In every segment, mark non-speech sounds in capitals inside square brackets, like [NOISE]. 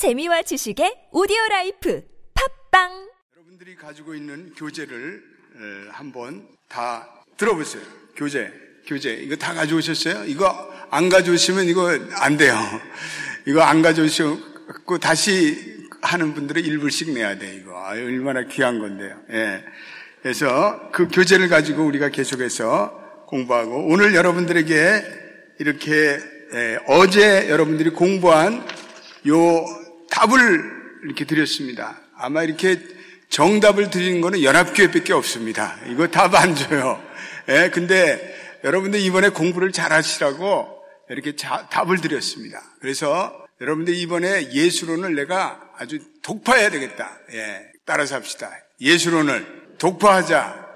재미와 지식의 오디오 life 팟빵 여러분들이 가지고 있는 교재를 에, 한번 다 들어보세요. 교재, 교재. 이거 다 가져오셨어요? 이거 안 가져오시면 이거 안 돼요. 이거 안 가져오시고 다시 하는 분들은 일불씩 내야 돼, 이거. 아, 얼마나 귀한 건데요. 예. 그래서 그 교재를 가지고 우리가 계속해서 공부하고 오늘 여러분들에게 이렇게 예, 어제 여러분들이 공부한 요 답을 이렇게 드렸습니다. 아마 이렇게 정답을 드리는 거는 연합교회밖에 없습니다. 이거 답 안 줘요. 예, 근데 여러분들 이번에 공부를 잘 하시라고 이렇게 자, 답을 드렸습니다. 그래서 여러분들 이번에 예수론을 내가 아주 독파해야 되겠다. 예, 따라서 합시다. 예수론을 독파하자.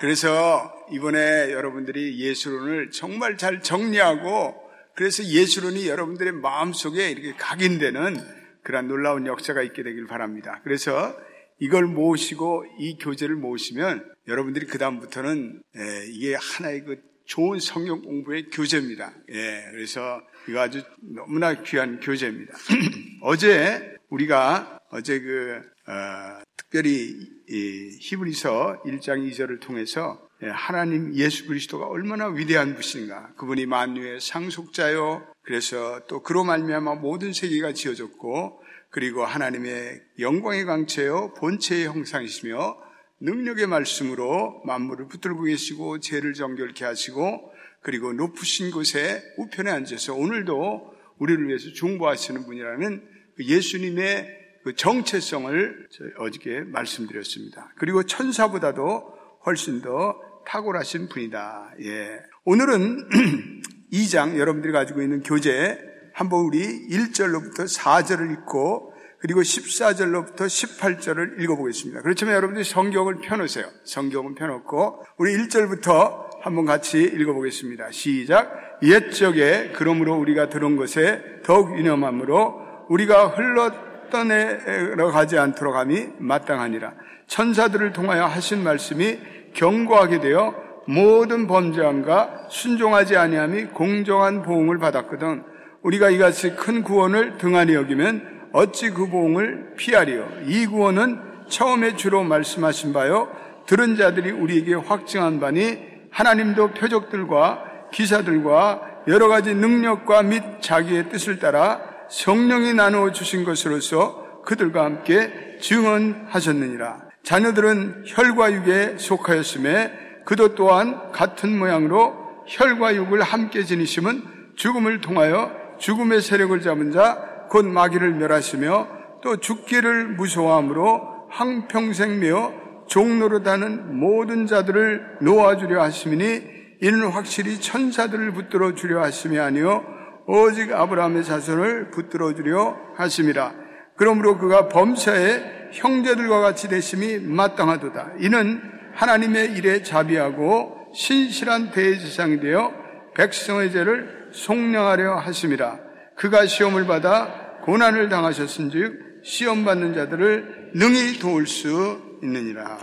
그래서 이번에 여러분들이 예수론을 정말 잘 정리하고 그래서 예수론이 여러분들의 마음속에 이렇게 각인되는 그러한 놀라운 역사가 있게 되길 바랍니다. 그래서 이걸 모으시고 이 교재를 모으시면 여러분들이 그다음부터는 예, 이게 하나의 그 좋은 성경 공부의 교재입니다. 예, 그래서 이거 아주 너무나 귀한 교재입니다. [CLEARS THROAT] 어제 우리가 어제 그 어, 특별히 이 히브리서 1장 2절을 통해서 예, 하나님 예수 그리스도가 얼마나 위대한 분인가. 그분이 만유의 상속자요. 그래서 또 그로 말미암아 모든 세계가 지어졌고 그리고 하나님의 영광의 강체요 본체의 형상이시며 능력의 말씀으로 만물을 붙들고 계시고 죄를 정결케 하시고 그리고 높으신 곳에 우편에 앉아서 오늘도 우리를 위해서 중보하시는 분이라는 그 예수님의 그 정체성을 어저께 말씀드렸습니다. 그리고 천사보다도 훨씬 더 탁월하신 분이다. 예. 오늘은 [CLEARS THROAT] 2장 여러분들이 가지고 있는 교재 한번 우리 1절로부터 4절을 읽고 그리고 14절로부터 18절을 읽어보겠습니다. 그렇지만 여러분들이 성경을 펴놓으세요. 성경은 펴놓고 우리 1절부터 한번 같이 읽어보겠습니다. 시작. 옛적에 그러므로 우리가 들은 것에 더욱 유념함으로 우리가 흘러 떠내려 가지 않도록 함이 마땅하니라. 천사들을 통하여 하신 말씀이 경고하게 되어 모든 범죄함과 순종하지 아니함이 공정한 보응을 받았거든. 우리가 이같이 큰 구원을 등한히 여기면 어찌 그 보응을 피하리요? 이 구원은 처음에 주로 말씀하신 바요. 들은 자들이 우리에게 확증한 바니 하나님도 표적들과 기사들과 여러 가지 능력과 및 자기의 뜻을 따라 성령이 나누어 주신 것으로서 그들과 함께 증언하셨느니라. 자녀들은 혈과 육에 속하였음에 그도 또한 같은 모양으로 혈과 육을 함께 지니심은 죽음을 통하여 죽음의 세력을 잡은 자 곧 마귀를 멸하시며 또 죽기를 무서워함으로 항평생 메어 종노릇하는 모든 자들을 놓아주려 하심이니 이는 확실히 천사들을 붙들어 주려 하심이 아니요 오직 아브라함의 자손을 붙들어 주려 하심이라. 그러므로 그가 범사에 형제들과 같이 되심이 마땅하도다. 이는 하나님의 일에 자비하고 신실한 대제사장이 되어 백성의 죄를 속량하려 하심이라. 그가 시험을 받아 고난을 당하셨은즉 시험 받는 자들을 능히 도울 수 있느니라.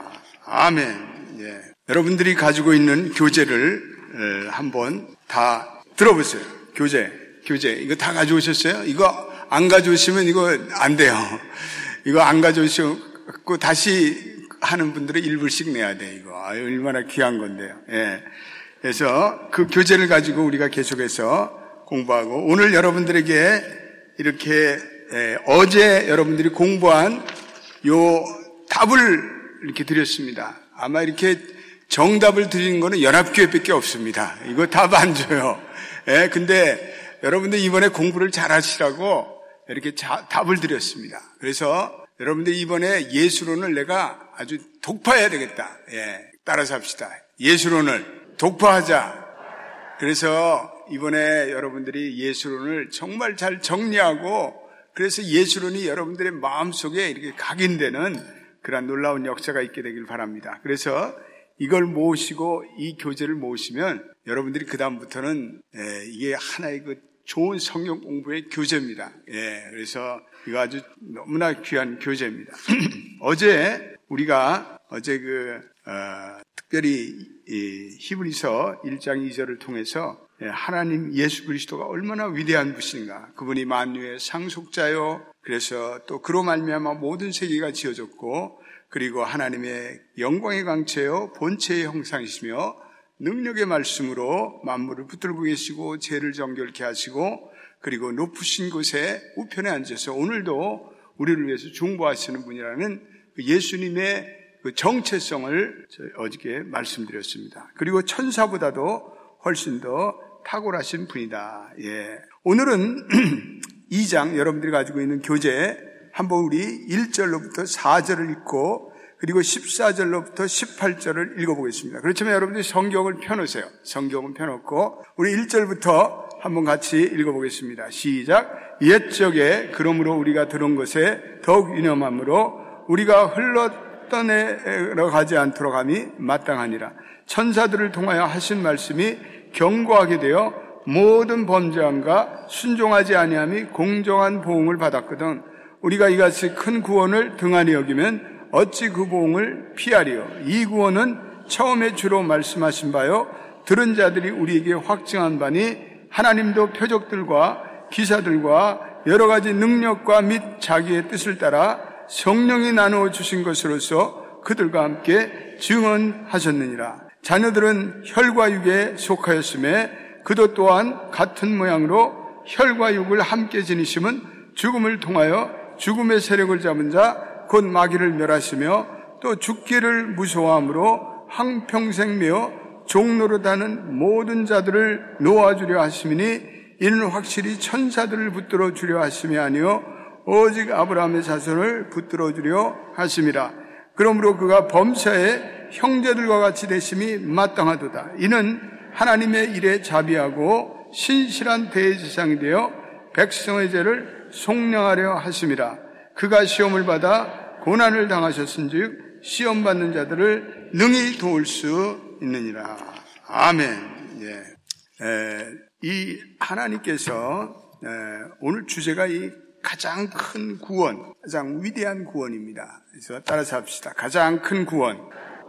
아멘. 예. 여러분들이 가지고 있는 교재를 한번 다 들어보세요. 교재, 교재. 이거 다 가져오셨어요? 이거 안 가져오시면 이거 안 돼요. 이거 안 가져오시고 다시 하는 분들은 일불씩 내야 돼, 이거. 아, 얼마나 귀한 건데요. 예. 그래서 그 교재를 가지고 우리가 계속해서 공부하고 오늘 여러분들에게 이렇게 예, 어제 여러분들이 공부한 요 답을 이렇게 드렸습니다. 아마 이렇게 정답을 드리는 거는 연합교회밖에 없습니다. 이거 답 안 줘요. 예, 근데 여러분들 이번에 공부를 잘 하시라고 이렇게 자, 답을 드렸습니다. 그래서 여러분들 이번에 예수론을 내가 아주 독파해야 되겠다. 예, 따라서 합시다. 예수론을 독파하자. 그래서 이번에 여러분들이 예수론을 정말 잘 정리하고 그래서 예수론이 여러분들의 마음속에 이렇게 각인되는 그러한 놀라운 역사가 있게 되길 바랍니다. 그래서 이걸 모으시고 이 교재를 모으시면 여러분들이 그다음부터는 예, 이게 하나의 그 좋은 성경 공부의 교재입니다. 예, 그래서 이거 아주 너무나 귀한 교재입니다. [CLEARS THROAT] 어제 우리가 어제 그 어, 특별히 히브리서 1장 2절을 통해서 예, 하나님 예수 그리스도가 얼마나 위대한 분인가. 그분이 만유의 상속자요. 그래서 또 그로 말미암아 모든 세계가 지어졌고 그리고 하나님의 영광의 강체요 본체의 형상이시며 능력의 말씀으로 만물을 붙들고 계시고 죄를 정결케 하시고 그리고 높으신 곳에 우편에 앉아서 오늘도 우리를 위해서 중보하시는 분이라는 그 예수님의 그 정체성을 어저께 말씀드렸습니다. 그리고 천사보다도 훨씬 더 탁월하신 분이다. 예. 오늘은 [CLEARS THROAT] 2장 여러분들이 가지고 있는 교재 한번 우리 1절로부터 4절을 읽고 그리고 14절로부터 18절을 읽어보겠습니다. 그렇지만 여러분들이 성경을 펴놓으세요. 성경은 펴놓고 우리 1절부터 한번 같이 읽어보겠습니다. 시작. 옛적에 그러므로 우리가 들은 것에 더욱 유념함으로 우리가 흘러 떠내려 가지 않도록 함이 마땅하니라. 천사들을 통하여 하신 말씀이 경고하게 되어 모든 범죄함과 순종하지 아니함이 공정한 보응을 받았거든. 우리가 이같이 큰 구원을 등한히 여기면 어찌 그 보응을 피하리요? 이 구원은 처음에 주로 말씀하신 바요. 들은 자들이 우리에게 확증한 바니 하나님도 표적들과 기사들과 여러 가지 능력과 및 자기의 뜻을 따라 성령이 나누어 주신 것으로서 그들과 함께 증언하셨느니라. 자녀들은 혈과 육에 속하였음에 그도 또한 같은 모양으로 혈과 육을 함께 지니심은 죽음을 통하여 죽음의 세력을 잡은 자 곧 마귀를 멸하시며 또 죽기를 무서워함으로 항평생 메어 종로로다는 모든 자들을 놓아주려 하심이니 이는 확실히 천사들을 붙들어 주려 하심이 아니요 오직 아브라함의 자손을 붙들어 주려 하심이라 그러므로 그가 범사에 형제들과 같이 되심이 마땅하도다 이는 하나님의 일에 자비하고 신실한 대제사장이 되어 백성의 죄를 속량하려 하심이라. 그가 시험을 받아 고난을 당하셨은즉 시험 받는 자들을 능히 도울 수 있느니라. 아멘. 예. 에, 이 하나님께서 에, 오늘 주제가 이 가장 큰 구원, 가장 위대한 구원입니다. 그래서 따라서 합시다. 가장 큰 구원.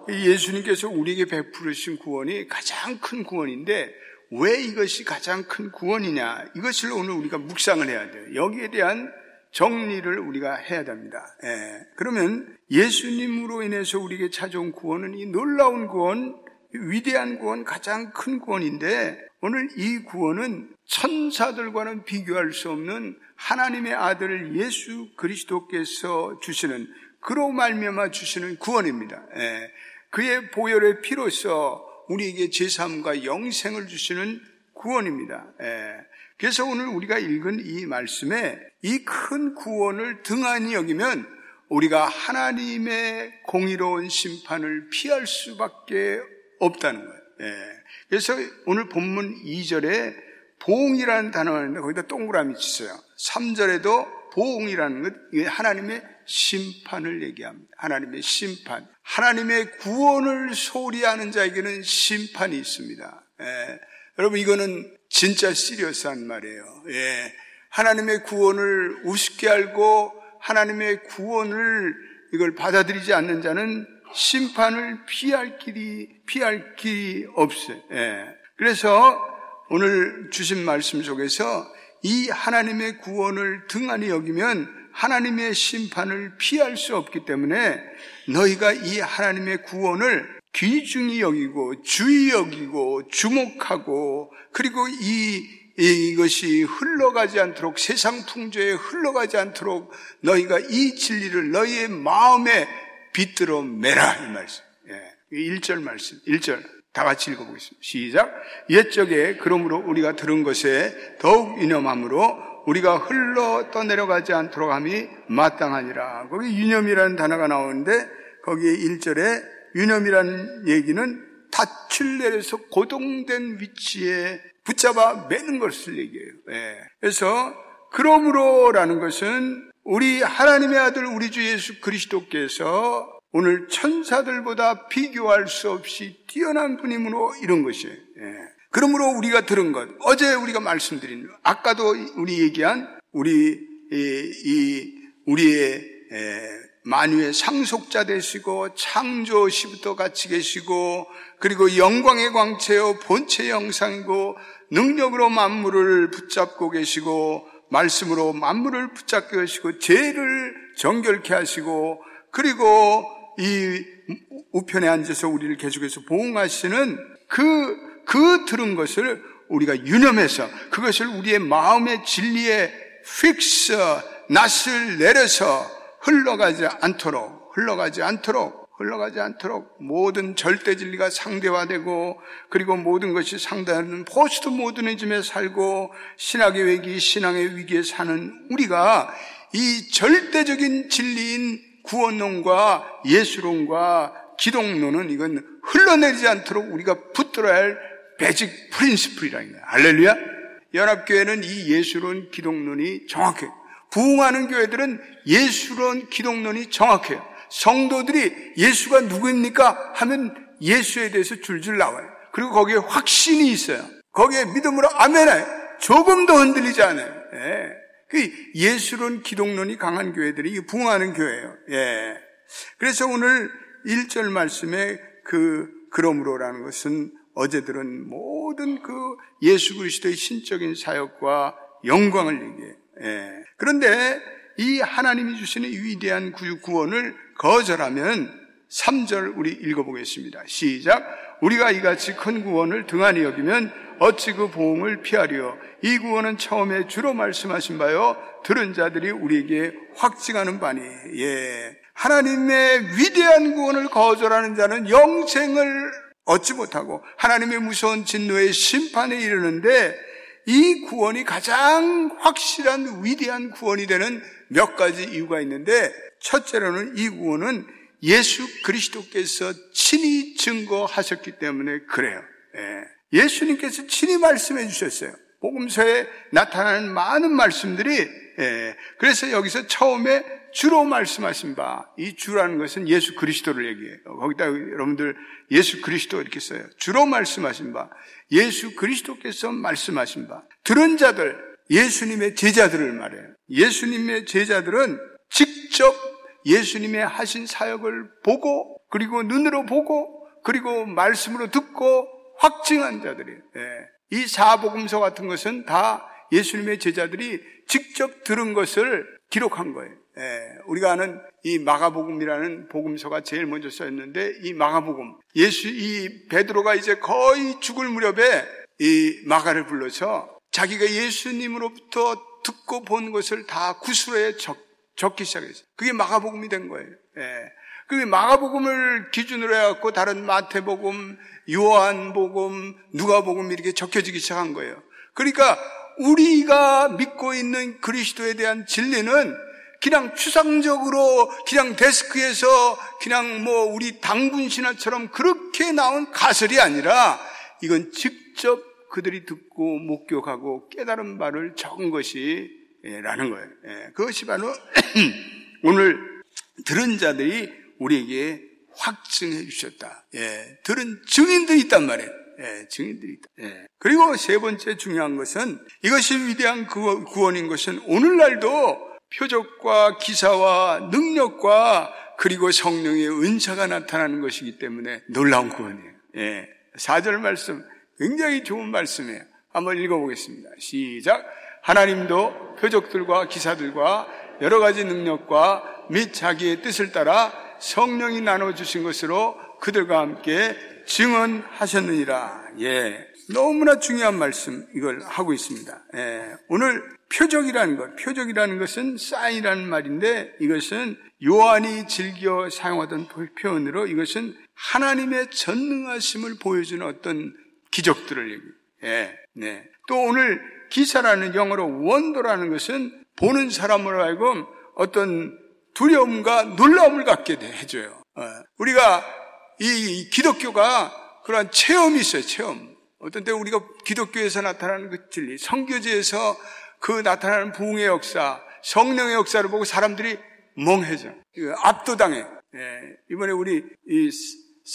예수님께서 우리에게 베푸르신 구원이 가장 큰 구원인데 왜 이것이 가장 큰 구원이냐? 이것을 오늘 우리가 묵상을 해야 돼요. 여기에 대한 정리를 우리가 해야 됩니다. 예. 그러면 예수님으로 인해서 우리에게 찾아온 구원은 이 놀라운 구원, 위대한 구원, 가장 큰 구원인데 오늘 이 구원은 천사들과는 비교할 수 없는 하나님의 아들 예수 그리스도께서 주시는 그로 말미암아 주시는 구원입니다. 예. 그의 보혈의 피로서 우리에게 제3과 영생을 주시는 구원입니다. 예. 그래서 오늘 우리가 읽은 이 말씀에 이 큰 구원을 등한히 여기면 우리가 하나님의 공의로운 심판을 피할 수밖에 없다는 거예요. 예. 그래서 오늘 본문 2절에 보응이라는 단어가 있는데 거기다 동그라미 치세요. 3절에도 보응이라는 것, 하나님의 심판을 얘기합니다. 하나님의 심판. 하나님의 구원을 소리하는 자에게는 심판이 있습니다. 예. 여러분 이거는 진짜 시리어스한 말이에요. 예. 하나님의 구원을 우습게 알고 하나님의 구원을 이걸 받아들이지 않는 자는 심판을 피할 길이 피할 길이 없어요. 예. 그래서 오늘 주신 말씀 속에서 이 하나님의 구원을 등한히 여기면 하나님의 심판을 피할 수 없기 때문에 너희가 이 하나님의 구원을 귀중히 여기고 주의 여기고 주목하고 그리고 이 이것이 흘러가지 않도록 세상 풍조에 흘러가지 않도록 너희가 이 진리를 너희의 마음에 빗들어 매라 이 말씀. 예. 1절 말씀. 1절. 다 같이 읽어보겠습니다. 시작. 옛적에 그러므로 우리가 들은 것에 더욱 유념함으로 우리가 흘러 떠내려가지 않도록 함이 마땅하니라. 거기 유념이라는 단어가 나오는데 거기에 1절에 유념이라는 얘기는 닻을 내려서 고동된 위치에 붙잡아 매는 것을 얘기해요. 네. 그래서 그러므로라는 것은 우리 하나님의 아들 우리 주 예수 그리스도께서 오늘 천사들보다 비교할 수 없이 뛰어난 분이므로 이런 것이에요. 예. 그러므로 우리가 들은 것, 어제 우리가 말씀드린, 아까도 우리 얘기한 우리 이, 이 우리의 에, 만유의 상속자 되시고 창조 시부터 같이 계시고 그리고 영광의 광채요 본체 영상이고 능력으로 만물을 붙잡고 계시고 말씀으로 만물을 붙잡게 하시고 죄를 정결케 하시고 그리고 이 우편에 앉아서 우리를 계속해서 보응하시는 그, 그 들은 것을 우리가 유념해서 그것을 우리의 마음의 진리에 fix, 닻을 내려서 흘러가지 않도록, 흘러가지 않도록, 흘러가지 않도록 모든 절대 진리가 상대화되고 그리고 모든 것이 상대하는 포스트 모더니즘에 살고 신학의 위기, 신앙의 위기에 사는 우리가 이 절대적인 진리인 구원론과 예수론과 기독론은 이건 흘러내리지 않도록 우리가 붙들어야 할 basic principle이라는 거예요. 할렐루야. 연합교회는 이 예수론 기독론이 정확해요. 부흥하는 교회들은 예수론 기독론이 정확해요. 성도들이 예수가 누구입니까? 하면 예수에 대해서 줄줄 나와요. 그리고 거기에 확신이 있어요. 거기에 믿음으로 아멘해. 조금 도 흔들리지 않아요. 예. 그 예수론 기독론이 강한 교회들이 부흥하는 교회예요. 예. 그래서 오늘 1절 말씀에 그 그러므로라는 것은 어제 들은 모든 그 예수 그리스도의 신적인 사역과 영광을 얘기해요. 예. 그런데 이 하나님이 주시는 위대한 구원을 거절하면 3절 우리 읽어보겠습니다. 시작. 우리가 이같이 큰 구원을 등한히 여기면 어찌 그 보응을 피하리요. 이 구원은 처음에 주로 말씀하신 바요. 들은 자들이 우리에게 확증하는 바니. 예. 하나님의 위대한 구원을 거절하는 자는 영생을 얻지 못하고 하나님의 무서운 진노의 심판에 이르는데 이 구원이 가장 확실한 위대한 구원이 되는 몇 가지 이유가 있는데 첫째로는 이 구원은 예수 그리스도께서 친히 증거하셨기 때문에 그래요. 예. 예수님께서 친히 말씀해 주셨어요. 복음서에 나타나는 많은 말씀들이 예. 그래서 여기서 처음에 주로 말씀하신 바, 이 주라는 것은 예수 그리스도를 얘기해요. 거기다 여러분들 예수 그리스도 이렇게 써요. 주로 말씀하신 바, 예수 그리스도께서 말씀하신 바, 들은 자들, 예수님의 제자들을 말해요. 예수님의 제자들은 직접 예수님의 하신 사역을 보고, 그리고 눈으로 보고, 그리고 말씀으로 듣고 확증한 자들이에요. 예. 이 사복음서 같은 것은 다 예수님의 제자들이 직접 들은 것을 기록한 거예요. 예, 우리가 아는 이 마가복음이라는 복음서가 제일 먼저 써있는데 이 마가복음 예수 이 베드로가 이제 거의 죽을 무렵에 이 마가를 불러서 자기가 예수님으로부터 듣고 본 것을 다 구술에 적, 적기 시작했어요. 그게 마가복음이 된 거예요. 예. 그 마가복음을 기준으로 해갖고 다른 마태복음, 요한복음, 누가복음 이렇게 적혀지기 시작한 거예요. 그러니까 우리가 믿고 있는 그리스도에 대한 진리는 그냥 추상적으로 그냥 데스크에서 그냥 뭐 우리 당군 신화처럼 그렇게 나온 가설이 아니라 이건 직접 그들이 듣고 목격하고 깨달은 바를 적은 것이 라는 거예요. 예, 그것이 바로 [CLEARS THROAT] 오늘 들은 자들이 우리에게 확증해 주셨다. 예, 들은 증인들이 있단 말이에요. 예, 증인들이 있다. 예. 그리고 세 번째 중요한 것은 이것이 위대한 구원인 것은 오늘날도 표적과 기사와 능력과 그리고 성령의 은사가 나타나는 것이기 때문에 놀라운 구원이에요. 예. 4절 말씀 굉장히 좋은 말씀이에요. 한번 읽어보겠습니다. 시작. 하나님도 표적들과 기사들과 여러 가지 능력과 및 자기의 뜻을 따라 성령이 나눠주신 것으로 그들과 함께 증언하셨느니라. 예. 너무나 중요한 말씀 이걸 하고 있습니다. 예. 오늘 표적이라는 것, 표적이라는 것은 사인이라는 말인데 이것은 요한이 즐겨 사용하던 표현으로 이것은 하나님의 전능하심을 보여주는 어떤 기적들을 얘기해요. 예. 네. 또 오늘 기사라는 영어로 원도라는 것은 보는 사람으로 하여금 어떤 두려움과 놀라움을 갖게 해줘요. 어. 우리가 이 기독교가 그러한 체험이 있어요, 체험. 어떤 때 우리가 기독교에서 나타나는 그 진리, 성교제에서 그 나타나는 부흥의 역사, 성령의 역사를 보고 사람들이 멍해져. 압도당해. 예, 이번에 우리 이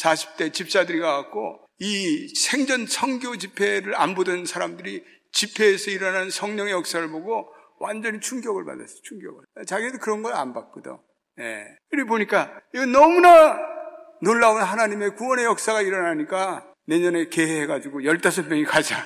40대 집사들이 가갖고 이 생전 성교 집회를 안 보던 사람들이 집회에서 일어나는 성령의 역사를 보고 완전히 충격을 받았어, 충격을. 자기도 그런 걸 안 봤거든. 예. 그리고 보니까 이거 너무나 놀라운 하나님의 구원의 역사가 일어나니까 내년에 개회해가지고 15명이 가자.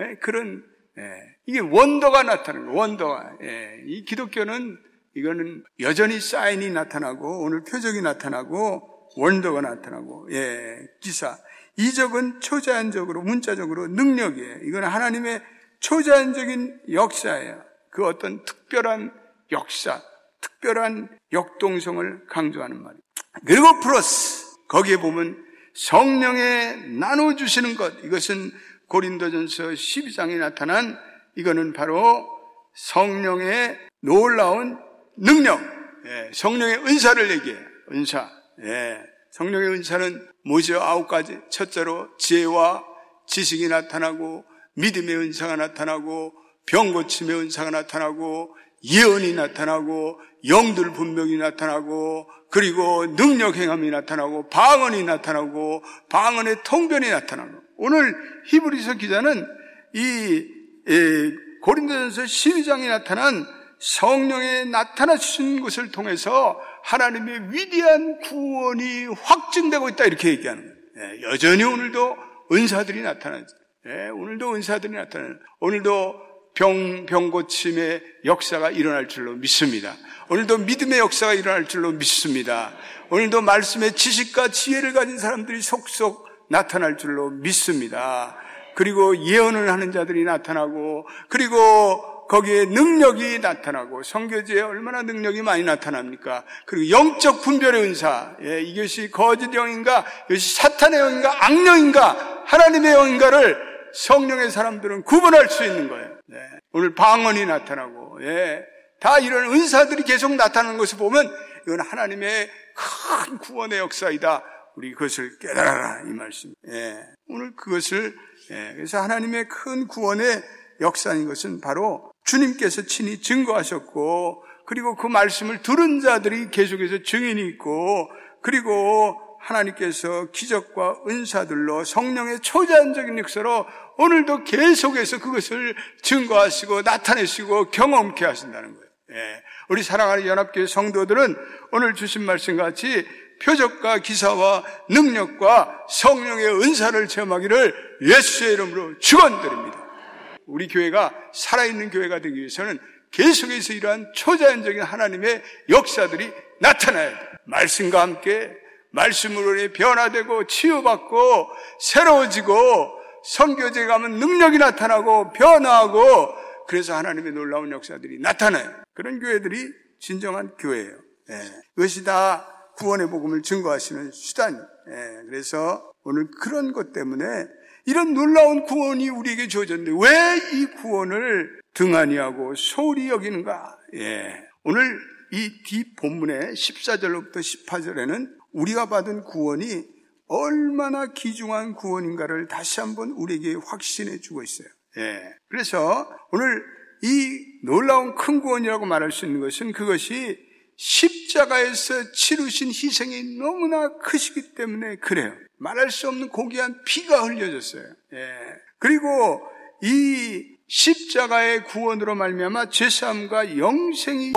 예? 그런 예, 이게 원더가 나타나는 거예요. 원더가. 예, 이 기독교는 이거는 여전히 사인이 나타나고 오늘 표적이 나타나고 원더가 나타나고 예, 기사. 이적은 초자연적으로 문자적으로 능력이에요. 이건 하나님의 초자연적인 역사예요. 그 어떤 특별한 역사, 특별한 역동성을 강조하는 말이에요. 그리고 플러스 거기에 보면 성령에 나눠주시는 것 이것은 고린도전서 12장에 나타난 이거는 바로 성령의 놀라운 능력, 예, 성령의 은사를 얘기해요. 은사. 예, 성령의 은사는 뭐죠? 아홉 가지. 첫째로 지혜와 지식이 나타나고 믿음의 은사가 나타나고 병 고침의 은사가 나타나고 예언이 나타나고 영들 분명히 나타나고 그리고 능력 행함이 나타나고 방언이 나타나고 방언의 통변이 나타나고 오늘 히브리서 기자는 이 고린도전서 12장에 나타난 성령의 나타나신 것을 통해서 하나님의 위대한 구원이 확증되고 있다 이렇게 얘기하는 거예요. 예, 여전히 오늘도 은사들이 나타나죠. 예, 오늘도 은사들이 나타나는 오늘도 병, 병 고침의 역사가 일어날 줄로 믿습니다. 오늘도 믿음의 역사가 일어날 줄로 믿습니다. 오늘도 말씀의 지식과 지혜를 가진 사람들이 속속 나타날 줄로 믿습니다. 그리고 예언을 하는 자들이 나타나고, 그리고 거기에 능력이 나타나고, 성교지에 얼마나 능력이 많이 나타납니까? 그리고 영적 분별의 은사, 예, 이것이 거짓 영인가, 이것이 사탄의 영인가, 악령인가, 하나님의 영인가를 성령의 사람들은 구분할 수 있는 거예요. 예, 오늘 방언이 나타나고, 예, 다 이런 은사들이 계속 나타나는 것을 보면 이건 하나님의 큰 구원의 역사이다. 우리 그것을 깨달아라 이 말씀. 예, 오늘 그것을 예, 그래서 하나님의 큰 구원의 역사인 것은 바로 주님께서 친히 증거하셨고 그리고 그 말씀을 들은 자들이 계속해서 증인이 있고 그리고 하나님께서 기적과 은사들로 성령의 초자연적인 역사로 오늘도 계속해서 그것을 증거하시고 나타내시고 경험케 하신다는 거예요. 예, 우리 사랑하는 연합교회 성도들은 오늘 주신 말씀 같이 표적과 기사와 능력과 성령의 은사를 체험하기를 예수의 이름으로 축원드립니다. 우리 교회가 살아있는 교회가 되기 위해서는 계속해서 이러한 초자연적인 하나님의 역사들이 나타나야 돼. 말씀과 함께 말씀으로 변화되고 치유받고 새로워지고 성교제 가면 능력이 나타나고 변화하고 그래서 하나님의 놀라운 역사들이 나타나요. 그런 교회들이 진정한 교회예요. 예. 그것이 다 구원의 복음을 증거하시는 수단. 예. 그래서 오늘 그런 것 때문에 이런 놀라운 구원이 우리에게 주어졌는데 왜 이 구원을 등한히하고 소홀히 여기는가? 예. 오늘 이 뒷 본문의 14절로부터 18절에는 우리가 받은 구원이 얼마나 귀중한 구원인가를 다시 한번 우리에게 확신해 주고 있어요. 예. 그래서 오늘 이 놀라운 큰 구원이라고 말할 수 있는 것은 그것이 십자가에서 치르신 희생이 너무나 크시기 때문에 그래요. 말할 수 없는 고귀한 피가 흘려졌어요. 예. 그리고 이 십자가의 구원으로 말미암아 죄사함과 영생이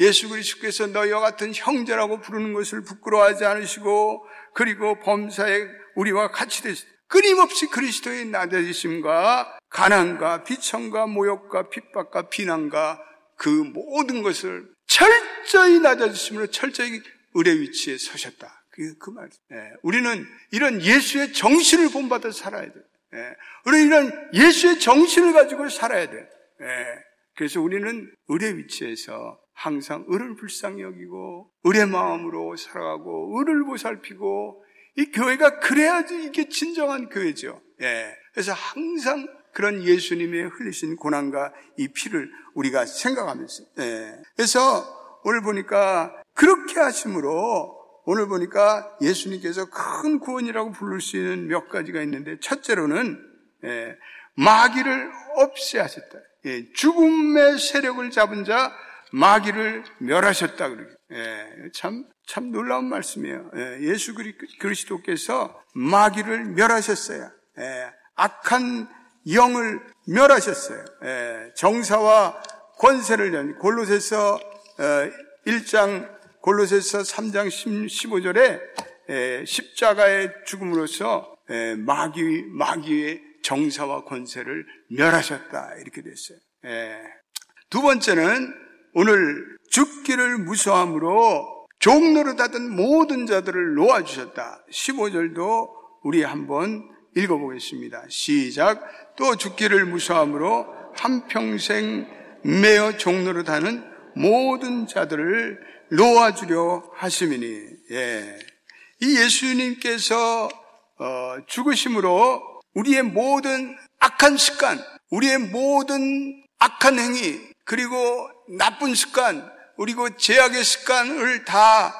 예수 그리스도께서 너희와 같은 형제라고 부르는 것을 부끄러워하지 않으시고 그리고 범사에 우리와 같이 되시 끊임없이 그리스도의 나대지심과 가난과 비천과 모욕과 핍박과 비난과 그 모든 것을 철저히 낮아지심으로 철저히 의뢰 위치에 서셨다. 그, 그 말. 예, 우리는 이런 예수의 정신을 본받아 살아야 돼. 예, 우리는 이런 예수의 정신을 가지고 살아야 돼. 예, 그래서 우리는 의뢰 위치에서 항상 의를 불쌍히 여기고 의뢰 마음으로 살아가고 의를 보살피고 이 교회가 그래야지 이게 진정한 교회죠. 예. 그래서 항상 그런 예수님의 흘리신 고난과 이 피를 우리가 생각하면서. 예. 그래서 오늘 보니까 그렇게 하심으로 오늘 보니까 예수님께서 큰 구원이라고 부를 수 있는 몇 가지가 있는데 첫째로는 예, 마귀를 없애하셨다. 예, 죽음의 세력을 잡은 자 마귀를 멸하셨다 그러죠. 예, 참, 참 놀라운 말씀이에요. 예, 수 그리스도께서 마귀를 멸하셨어요. 예, 악한 영을 멸하셨어요. 예, 정사와 권세를 연 골로새서 어, 1장 골로새서 3장 15절에 예, 십자가의 죽음으로써 예, 마귀 마귀의 정사와 권세를 멸하셨다. 이렇게 됐어요. 예. 두 번째는 오늘 죽기를 무서함으로 종로를닫은 모든 자들을 놓아주셨다. 15절도 우리 한번 읽어보겠습니다. 시작. 또 죽기를 무서함으로 한평생 매어 다는 모든 자들을 놓아주려 하심이니, 예. 이 예수님께서 어, 죽으심으로 우리의 모든 악한 습관, 우리의 모든 악한 행위, 그리고 나쁜 습관, 그리고 제약의 습관을 다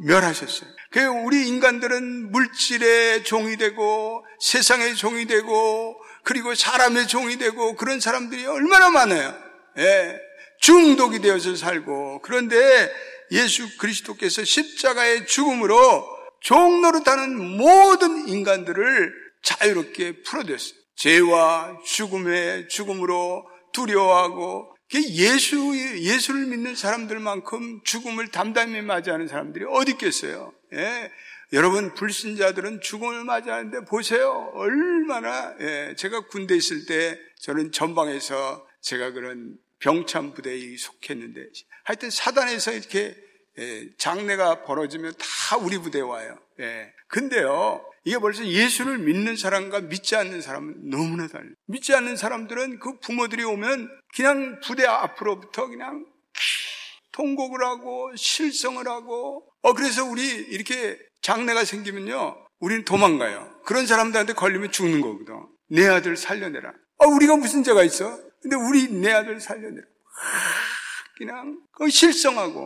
멸하셨어요. 그 우리 인간들은 물질의 종이 되고 세상의 종이 되고 그리고 사람의 종이 되고 그런 사람들이 얼마나 많아요. 예. 중독이 되어서 살고 그런데 예수 그리스도께서 십자가의 죽음으로 종노릇하는 모든 인간들을 자유롭게 풀어줬어요. 죄와 죽음의 죽음으로 두려워하고 예수, 예수를 믿는 사람들만큼 죽음을 담담히 맞이하는 사람들이 어디 있겠어요? 예. 여러분, 불신자들은 죽음을 맞이하는데 보세요. 얼마나, 예. 제가 군대 있을 때 저는 전방에서 제가 그런 병참 부대에 속했는데 하여튼 사단에서 이렇게 예, 장례가 벌어지면 다 우리 부대에 와요. 예. 근데요, 이게 벌써 예수를 믿는 사람과 믿지 않는 사람은 너무나 달라요. 믿지 않는 사람들은 그 부모들이 오면 그냥 부대 앞으로부터 그냥 통곡을 하고 실성을 하고 어 그래서 우리 이렇게 장례가 생기면요 우리는 도망가요. 그런 사람들한테 걸리면 죽는 거거든. 내 아들 살려내라. 어 우리가 무슨 죄가 있어? 근데 우리 내 아들 살려내라. 그냥 그 실성하고 예.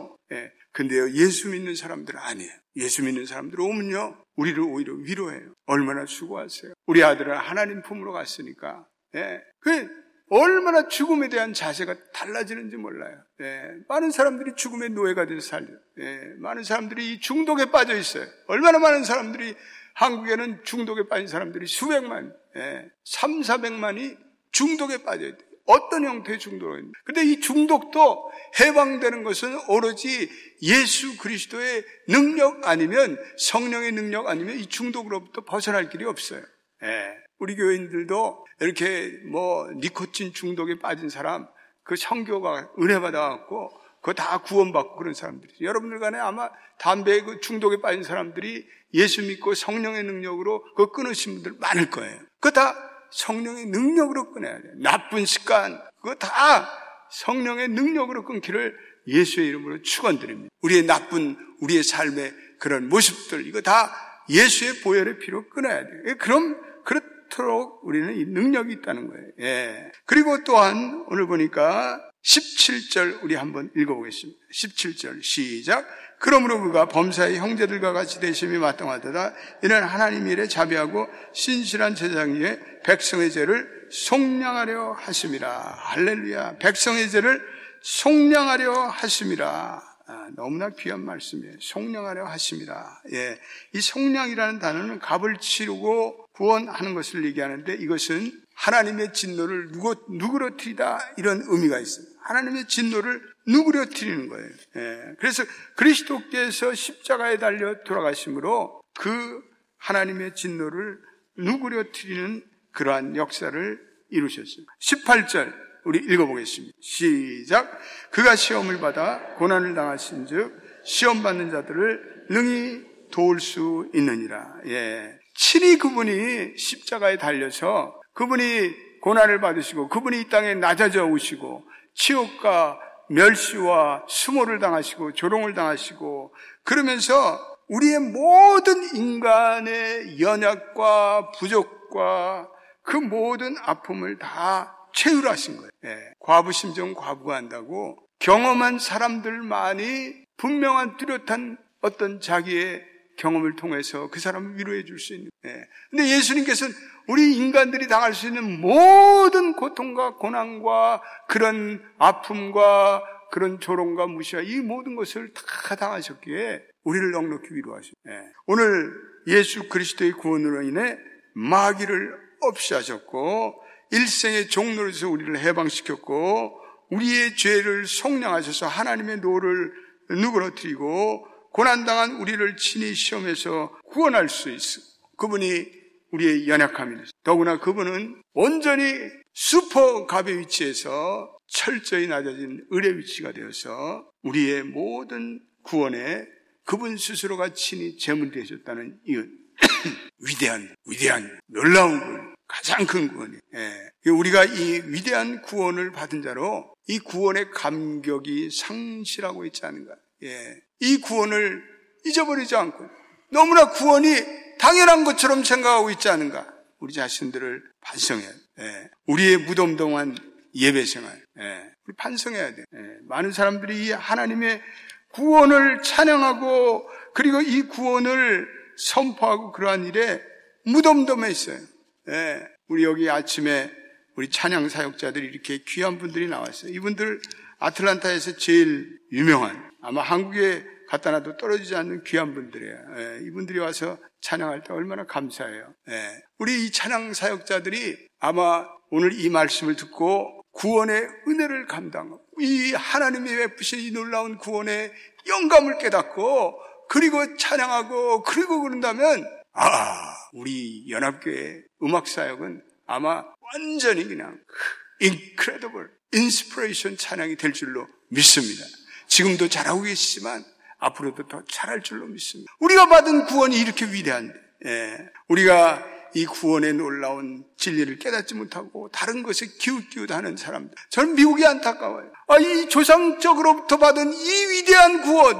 근데요, 예수 믿는 사람들은 아니에요. 예수 믿는 사람들 오면요, 우리를 오히려 위로해요. 얼마나 수고하세요. 우리 아들은 하나님 품으로 갔으니까. 예. 그 얼마나 죽음에 대한 자세가 달라지는지 몰라요. 예. 많은 사람들이 죽음의 노예가 돼서 살려요. 예. 많은 사람들이 중독에 빠져 있어요. 얼마나 많은 사람들이 한국에는 중독에 빠진 사람들이 수백만, 예. 3, 400만이 중독에 빠져 있대요. 어떤 형태의 중독입니다. 근데 이 중독도 해방되는 것은 오로지 예수 그리스도의 능력 아니면 성령의 능력 아니면 이 중독으로부터 벗어날 길이 없어요. 예. 우리 교인들도 이렇게 뭐 니코틴 중독에 빠진 사람 그 성교가 은혜 받아갖고 그거 다 구원받고 그런 사람들이 여러분들 간에 아마 담배 그 중독에 빠진 사람들이 예수 믿고 성령의 능력으로 그 끊으신 분들 많을 거예요. 그거 다 성령의 능력으로 끊어야 돼요. 나쁜 습관, 그거 다 성령의 능력으로 끊기를 예수의 이름으로 축원드립니다. 우리의 나쁜 우리의 삶의 그런 모습들 이거 다 예수의 보혈의 피로 끊어야 돼요. 예, 그럼 그렇도록 우리는 이 능력이 있다는 거예요. 예. 그리고 또한 오늘 보니까 17절 우리 한번 읽어보겠습니다. 17절 시작. 그러므로 그가 범사의 형제들과 같이 되심이 마땅하다. 이는 하나님 일에 자비하고 신실한 제장 위에 백성의 죄를 속량하려 하심이라. 할렐루야. 백성의 죄를 속량하려 하심이라. 아, 너무나 귀한 말씀이에요. 속량하려 하심이라. 예. 이 속량이라는 단어는 값을 치르고 구원하는 것을 얘기하는데 이것은 하나님의 진노를 누구, 누구로 트리다 이런 의미가 있습니다. 하나님의 진노를 누구로트리는 거예요. 예. 그래서 그리스도께서 십자가에 달려 돌아가심으로 그 하나님의 진노를 누구로트리는 그러한 역사를 이루셨습니다. 18절 우리 읽어보겠습니다. 시작. 그가 시험을 받아 고난을 당하신 즉 시험 받는 자들을 능히 도울 수 있느니라. 예. 친히 그분이 십자가에 달려서 그분이 고난을 받으시고 그분이 이 땅에 낮아져 오시고 치욕과 멸시와 수모를 당하시고 조롱을 당하시고 그러면서 우리의 모든 인간의 연약과 부족과 그 모든 아픔을 다 채울하신 거예요. 네. 과부 심정 과부가 한다고 경험한 사람들만이 분명한 뚜렷한 어떤 자기의 경험을 통해서 그 사람을 위로해 줄 수 있는. 네. 근데 예수님께서는 우리 인간들이 당할 수 있는 모든 고통과 고난과 그런 아픔과 그런 조롱과 무시와 이 모든 것을 다 당하셨기에 우리를 넉넉히 위로하시고 네. 오늘 예수 그리스도의 구원으로 인해 마귀를 없이 하셨고 일생의 종노릇에서 우리를 해방시켰고 우리의 죄를 속량하셔서 하나님의 노를 누그러뜨리고 고난당한 우리를 친히 시험해서 구원할 수 있어. 그분이 우리의 연약함이 더구나 그분은 온전히 슈퍼 갑의 위치에서 철저히 낮아진 을의 위치가 되어서 우리의 모든 구원에 그분 스스로가 친히 제물 되셨다는 이 [CLEARS THROAT] 위대한 위대한 놀라운 구원 가장 큰 구원이 예. 우리가 이 위대한 구원을 받은 자로 이 구원의 감격이 상실하고 있지 않은가 예. 이 구원을 잊어버리지 않고 너무나 구원이 당연한 것처럼 생각하고 있지 않은가 우리 자신들을 반성해야 돼 예. 우리의 무덤동안 예배 생활 예. 우리 반성해야 돼 예. 많은 사람들이 이 하나님의 구원을 찬양하고 그리고 이 구원을 선포하고 그러한 일에 무덤덤해 있어요. 예, 우리 여기 아침에 우리 찬양 사역자들이 이렇게 귀한 분들이 나왔어요. 이분들 아틀란타에서 제일 유명한 아마 한국에 갖다 놔도 떨어지지 않는 귀한 분들이에요. 예, 이분들이 와서 찬양할 때 얼마나 감사해요. 예, 우리 이 찬양 사역자들이 아마 오늘 이 말씀을 듣고 구원의 은혜를 감당하고 이 하나님이 베푸신 이 놀라운 구원의 영감을 깨닫고 그리고 찬양하고 그리고 그런다면 아 우리 연합교회 음악 사역은 아마 완전히 그냥 incredible inspiration 찬양이 될 줄로 믿습니다. 지금도 잘하고 계시지만 앞으로도 더 잘할 줄로 믿습니다. 우리가 받은 구원이 이렇게 위대한데 예, 우리가 이 구원의 놀라운 진리를 깨닫지 못하고 다른 것에 기웃기웃하는 사람들. 저는 미국이 안타까워요. 아, 이 조상적으로부터 받은 이 위대한 구원,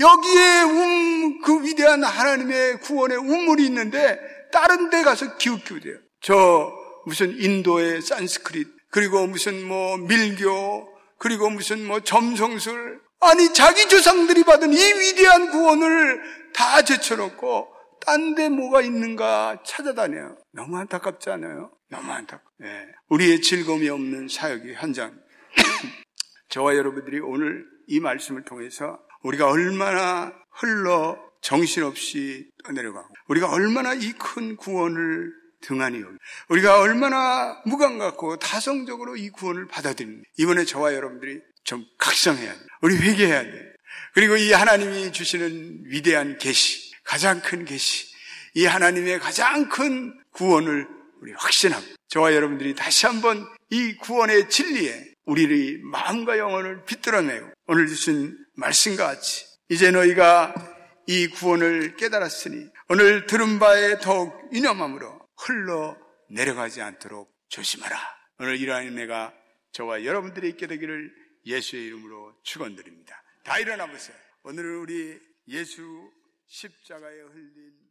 여기에 음, 그 위대한 하나님의 구원의 운물이 있는데 다른 데 가서 기웃기웃해요. 저 무슨 인도의 산스크릿, 그리고 무슨 뭐 밀교, 그리고 무슨 뭐 점성술, 아니 자기 조상들이 받은 이 위대한 구원을 다 제쳐놓고 딴 데 뭐가 있는가 찾아다녀요. 너무 안타깝지 않아요? 너무 안타깝. 네. 우리의 즐거움이 없는 사역의 현장. [CLEARS THROAT] 저와 여러분들이 오늘 이 말씀을 통해서 우리가 얼마나 흘러 정신없이 떠내려가고 우리가 얼마나 이 큰 구원을 등한히 여기 우리가 얼마나 무감각고 다성적으로 이 구원을 받아들이는 이번에 저와 여러분들이 좀 각성해야 돼. 우리 회개해야 돼. 그리고 이 하나님이 주시는 위대한 계시, 가장 큰 계시, 이 하나님의 가장 큰 구원을 우리 확신하고 저와 여러분들이 다시 한번 이 구원의 진리에 우리의 마음과 영혼을 비틀어내고 오늘 주신 말씀과 같이 이제 너희가 이 구원을 깨달았으니 오늘 들은 바에 더욱 유념함으로 흘러 내려가지 않도록 조심하라. 오늘 이러한 은혜가 저와 여러분들이 있게 되기를 예수의 이름으로 축원드립니다. 다 일어나 보세요. 오늘은 우리 예수 십자가에 흘린